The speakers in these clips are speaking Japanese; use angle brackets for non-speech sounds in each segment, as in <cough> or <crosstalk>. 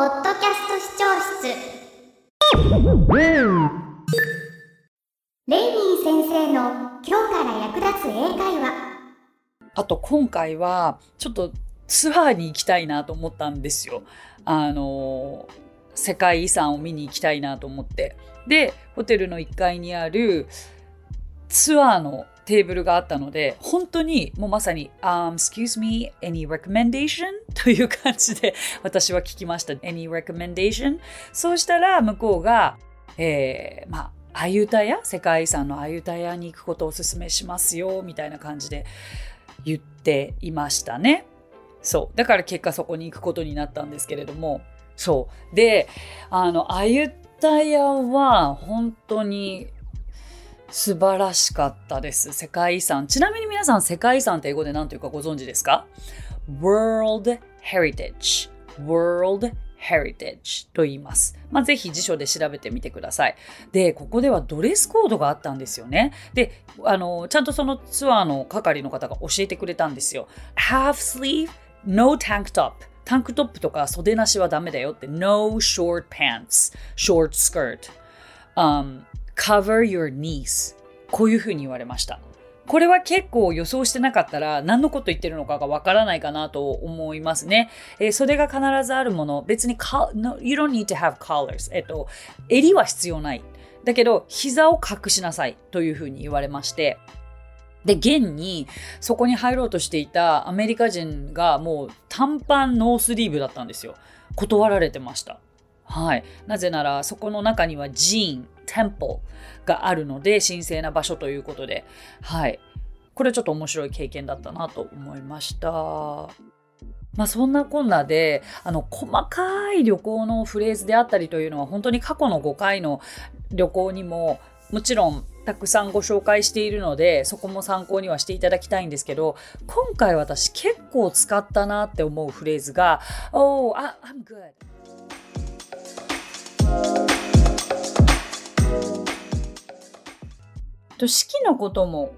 ポッドキャスト視聴室。レイミー先生の今日から役立つ英会話。あと今回はちょっとツアーに行きたいなと思ったんですよ。あの世界遺産を見に行きたいなと思って。でホテルの1階にあるツアーのテーブルがあったので本当にもうまさに、um, Excuse me, any recommendation? <laughs> という感じで私は聞きました。Any recommendation? そうしたら向こうが、えー、まあアユタヤ世界遺産のアユタヤに行くことをお勧めしますよみたいな感じで言っていましたね。そう。だから結果そこに行くことになったんですけれども。そう。で、あの、アユタヤは本当に素晴らしかったです。世界遺産。ちなみに皆さん、世界遺産って英語で何というかご存知ですか ?World Heritage。World Heritage と言います。まあ、ぜひ辞書で調べてみてください。で、ここではドレスコードがあったんですよね。で、あの、ちゃんとそのツアーの係の方が教えてくれたんですよ。Half sleeve, no tank top. タンクトップとか袖なしはダメだよって。No short pants, short skirt. Um, cover your knees こういうふうに言われましたこれは結構予想してなかったら何のこと言ってるのかがわからないかなと思いますね。えー、袖が必ずあるもの、別に no, You don't need to have collars。えっと、襟は必要ない。だけど、膝を隠しなさいというふうに言われまして、で、現にそこに入ろうとしていたアメリカ人がもう短パンノースリーブだったんですよ。断られてました。はい。なぜなら、そこの中には寺院、テンポがあるので、神聖な場所ということで、はい。これちょっと面白い経験だったなと思いました。まあそんなこんなで、あの、細かい旅行のフレーズであったりというのは、本当に過去の5回の旅行にも、もちろんたくさんご紹介しているのでそこも参考にはしていただきたいんですけど今回私結構使ったなって思うフレーズが「Oh, I'm good」と四季のことも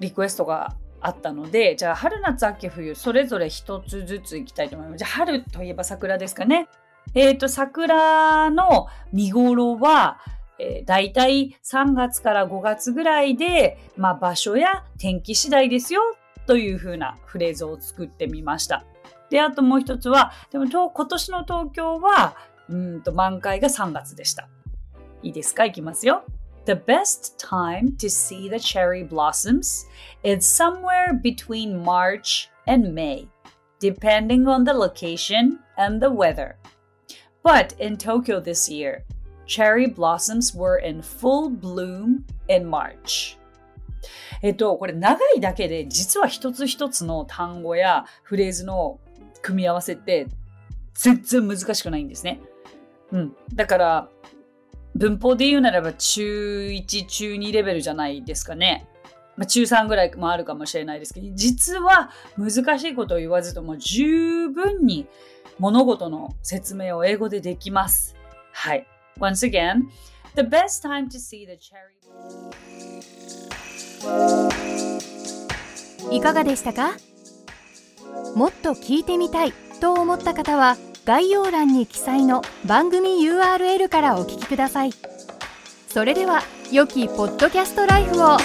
リクエストがあったのでじゃあ春夏秋冬それぞれ一つずついきたいと思います。じゃあ春といえば桜ですかね。えっ、ー、と桜の見頃はえー、大体3月から5月ぐらいで、まあ、場所や天気次第ですよというふうなフレーズを作ってみました。で、あともう一つは、でも今年の東京は、うんと満開が3月でした。いいですか？いきますよ。The best time to see the cherry blossoms is somewhere between March and May, depending on the location and the weather. But in Tokyo this year, cherry blossoms were in full bloom in March. えっと、これ長いだけで実は一つ一つの単語やフレーズの組み合わせって全然難しくないんですね。うん。だから、 文法で言うならば中1、中2レベルじゃないですかね。まあ、中3ぐらいもあるかもしれないですけど、実は難しいことを言わずとも十分に物事の説明を英語でできます。はい。Once again, the best time to see the cherry. いかがでしたか？もっと聞いてみたいと思った方は概要欄に記載の番組 URL からお聞きください。それでは良きポッドキャストライフを